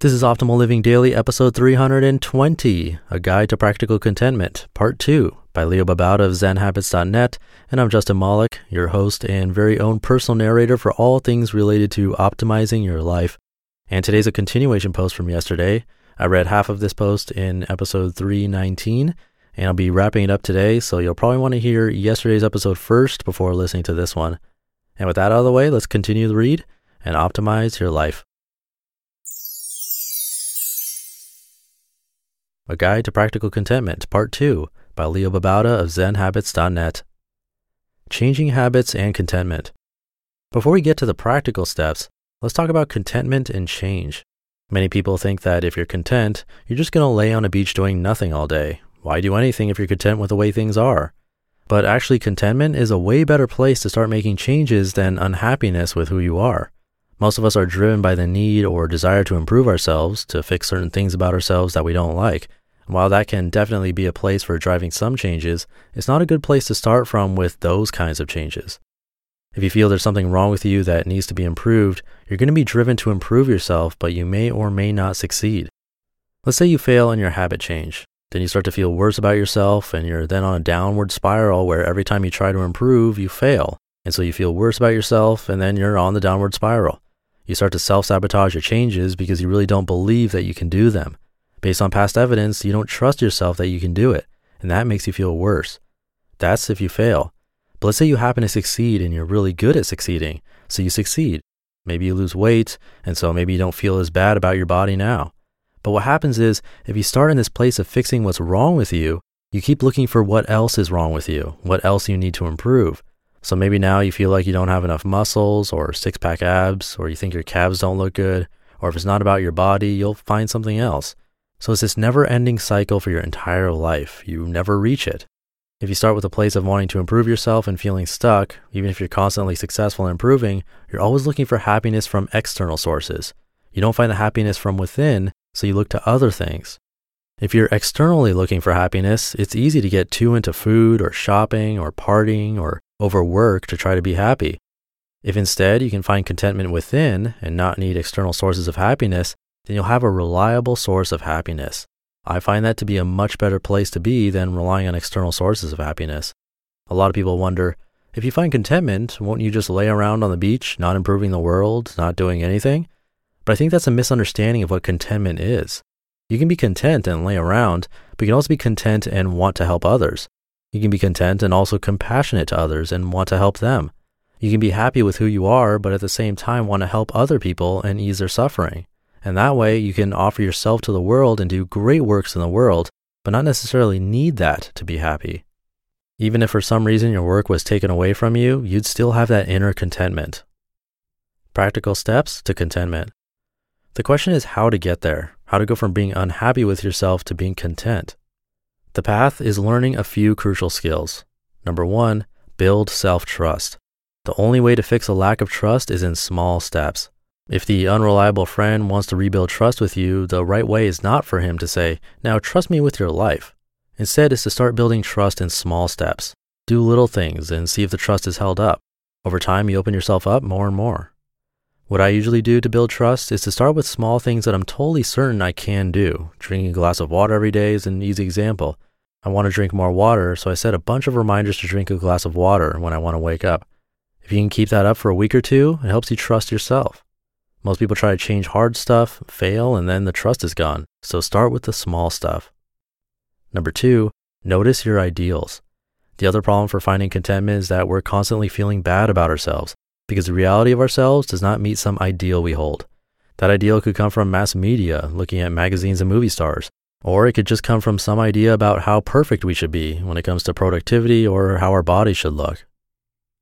This is Optimal Living Daily, episode 320, A Guide to Practical Contentment, part two, by Leo Babauta of ZenHabits.net. And I'm Justin Malik, your host and very own personal narrator for all things related to optimizing your life. And today's a continuation post from yesterday. I read half of this post in episode 319, and I'll be wrapping it up today. So you'll probably want to hear yesterday's episode first before listening to this one. And with that out of the way, let's continue the read and optimize your life. A Guide to Practical Contentment, Part 2 by Leo Babauta of ZenHabits.net. Changing Habits and Contentment. Before we get to the practical steps, let's talk about contentment and change. Many people think that if you're content, you're just going to lay on a beach doing nothing all day. Why do anything if you're content with the way things are? But actually, contentment is a way better place to start making changes than unhappiness with who you are. Most of us are driven by the need or desire to improve ourselves, to fix certain things about ourselves that we don't like. While that can definitely be a place for driving some changes, it's not a good place to start from with those kinds of changes. If you feel there's something wrong with you that needs to be improved, you're going to be driven to improve yourself, but you may or may not succeed. Let's say you fail in your habit change. Then you start to feel worse about yourself, and you're then on a downward spiral where every time you try to improve, you fail. And so you feel worse about yourself, and then you're on the downward spiral. You start to self sabotage your changes because you really don't believe that you can do them. Based on past evidence, you don't trust yourself that you can do it, and that makes you feel worse. That's if you fail. But let's say you happen to succeed and you're really good at succeeding, so you succeed. Maybe you lose weight, and so maybe you don't feel as bad about your body now. But what happens is, if you start in this place of fixing what's wrong with you, you keep looking for what else is wrong with you, what else you need to improve. So maybe now you feel like you don't have enough muscles or six pack abs, or you think your calves don't look good, or if it's not about your body, you'll find something else. So it's this never ending cycle for your entire life. You never reach it. If you start with a place of wanting to improve yourself and feeling stuck, even if you're constantly successful in improving, you're always looking for happiness from external sources. You don't find the happiness from within, so you look to other things. If you're externally looking for happiness, it's easy to get too into food or shopping or partying or overwork to try to be happy. If instead you can find contentment within and not need external sources of happiness, then you'll have a reliable source of happiness. I find that to be a much better place to be than relying on external sources of happiness. A lot of people wonder if you find contentment, won't you just lay around on the beach, not improving the world, not doing anything? But I think that's a misunderstanding of what contentment is. You can be content and lay around, but you can also be content and want to help others. You can be content and also compassionate to others and want to help them. You can be happy with who you are, but at the same time want to help other people and ease their suffering. And that way you can offer yourself to the world and do great works in the world, but not necessarily need that to be happy. Even if for some reason your work was taken away from you, you'd still have that inner contentment. Practical steps to contentment. The question is how to get there, how to go from being unhappy with yourself to being content. The path is learning a few crucial skills. Number one, build self trust. The only way to fix a lack of trust is in small steps. If the unreliable friend wants to rebuild trust with you, the right way is not for him to say, Now trust me with your life. Instead, it's to start building trust in small steps. Do little things and see if the trust is held up. Over time, you open yourself up more and more. What I usually do to build trust is to start with small things that I'm totally certain I can do. Drinking a glass of water every day is an easy example. I want to drink more water, so I set a bunch of reminders to drink a glass of water when I want to wake up. If you can keep that up for a week or two, it helps you trust yourself. Most people try to change hard stuff, fail, and then the trust is gone. So start with the small stuff. Number two, notice your ideals. The other problem for finding contentment is that we're constantly feeling bad about ourselves because the reality of ourselves does not meet some ideal we hold. That ideal could come from mass media, looking at magazines and movie stars, or it could just come from some idea about how perfect we should be when it comes to productivity or how our body should look.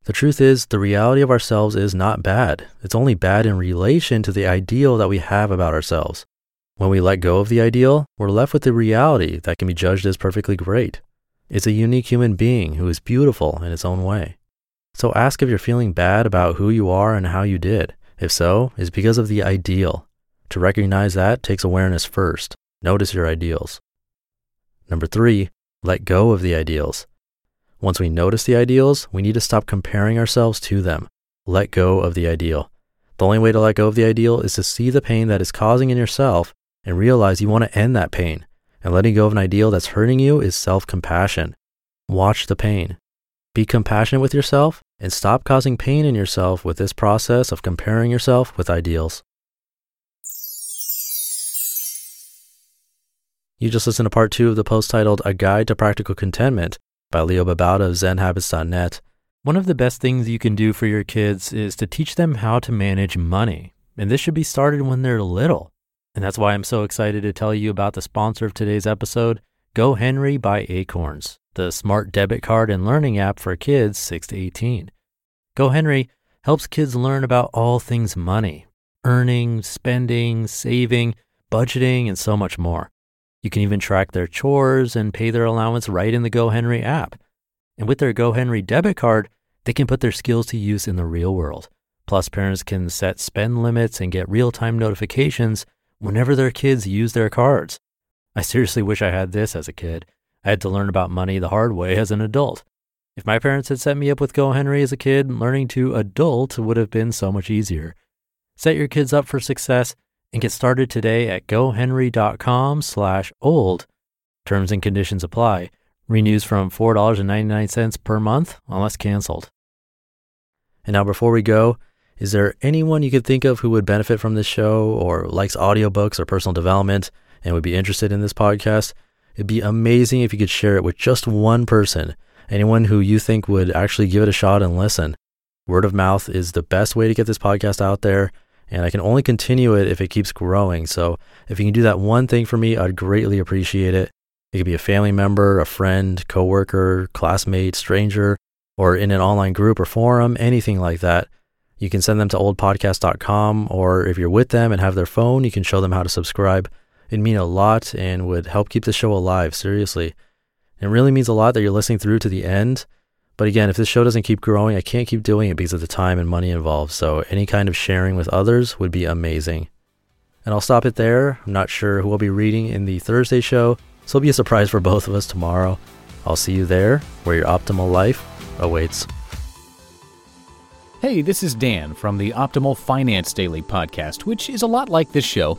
The truth is, the reality of ourselves is not bad. It's only bad in relation to the ideal that we have about ourselves. When we let go of the ideal, we're left with the reality that can be judged as perfectly great. It's a unique human being who is beautiful in its own way. So ask if you're feeling bad about who you are and how you did. If so, it's because of the ideal. To recognize that takes awareness first. Notice your ideals. Number three, let go of the ideals. Once we notice the ideals, we need to stop comparing ourselves to them. Let go of the ideal. The only way to let go of the ideal is to see the pain that is causing in yourself and realize you want to end that pain. And letting go of an ideal that's hurting you is self compassion. Watch the pain. Be compassionate with yourself and stop causing pain in yourself with this process of comparing yourself with ideals. You just listened to part two of the post titled A Guide to Practical Contentment by Leo Babauta of ZenHabits.net. One of the best things you can do for your kids is to teach them how to manage money. And this should be started when they're little. And that's why I'm so excited to tell you about the sponsor of today's episode, GoHenry by Acorns, the smart debit card and learning app for kids 6 to 18. GoHenry helps kids learn about all things money, earning, spending, saving, budgeting, and so much more. You can even track their chores and pay their allowance right in the GoHenry app. And with their GoHenry debit card, they can put their skills to use in the real world. Plus, parents can set spend limits and get real time notifications whenever their kids use their cards. I seriously wish I had this as a kid. I had to learn about money the hard way as an adult. If my parents had set me up with GoHenry as a kid, learning to adult would have been so much easier. Set your kids up for success and get started today at gohenry.com slash old. Terms and conditions apply. Renews from $4.99 per month unless canceled. And now before we go, is there anyone you could think of who would benefit from this show or likes audiobooks or personal development and would be interested in this podcast? It'd be amazing if you could share it with just one person, anyone who you think would actually give it a shot and listen. Word of mouth is the best way to get this podcast out there and I can only continue it if it keeps growing. So if you can do that one thing for me, I'd greatly appreciate it. It could be a family member, a friend, coworker, classmate, stranger, or in an online group or forum, anything like that. You can send them to oldpodcast.com, or if you're with them and have their phone, you can show them how to subscribe. It'd mean a lot and would help keep the show alive, seriously. It really means a lot that you're listening through to the end but again, if this show doesn't keep growing, I can't keep doing it because of the time and money involved. So any kind of sharing with others would be amazing. And I'll stop it there. I'm not sure who I'll be reading in the Thursday show, so it'll be a surprise for both of us tomorrow. I'll see you there where your optimal life awaits. Hey, this is Dan from the Optimal Finance Daily podcast, which is a lot like this show,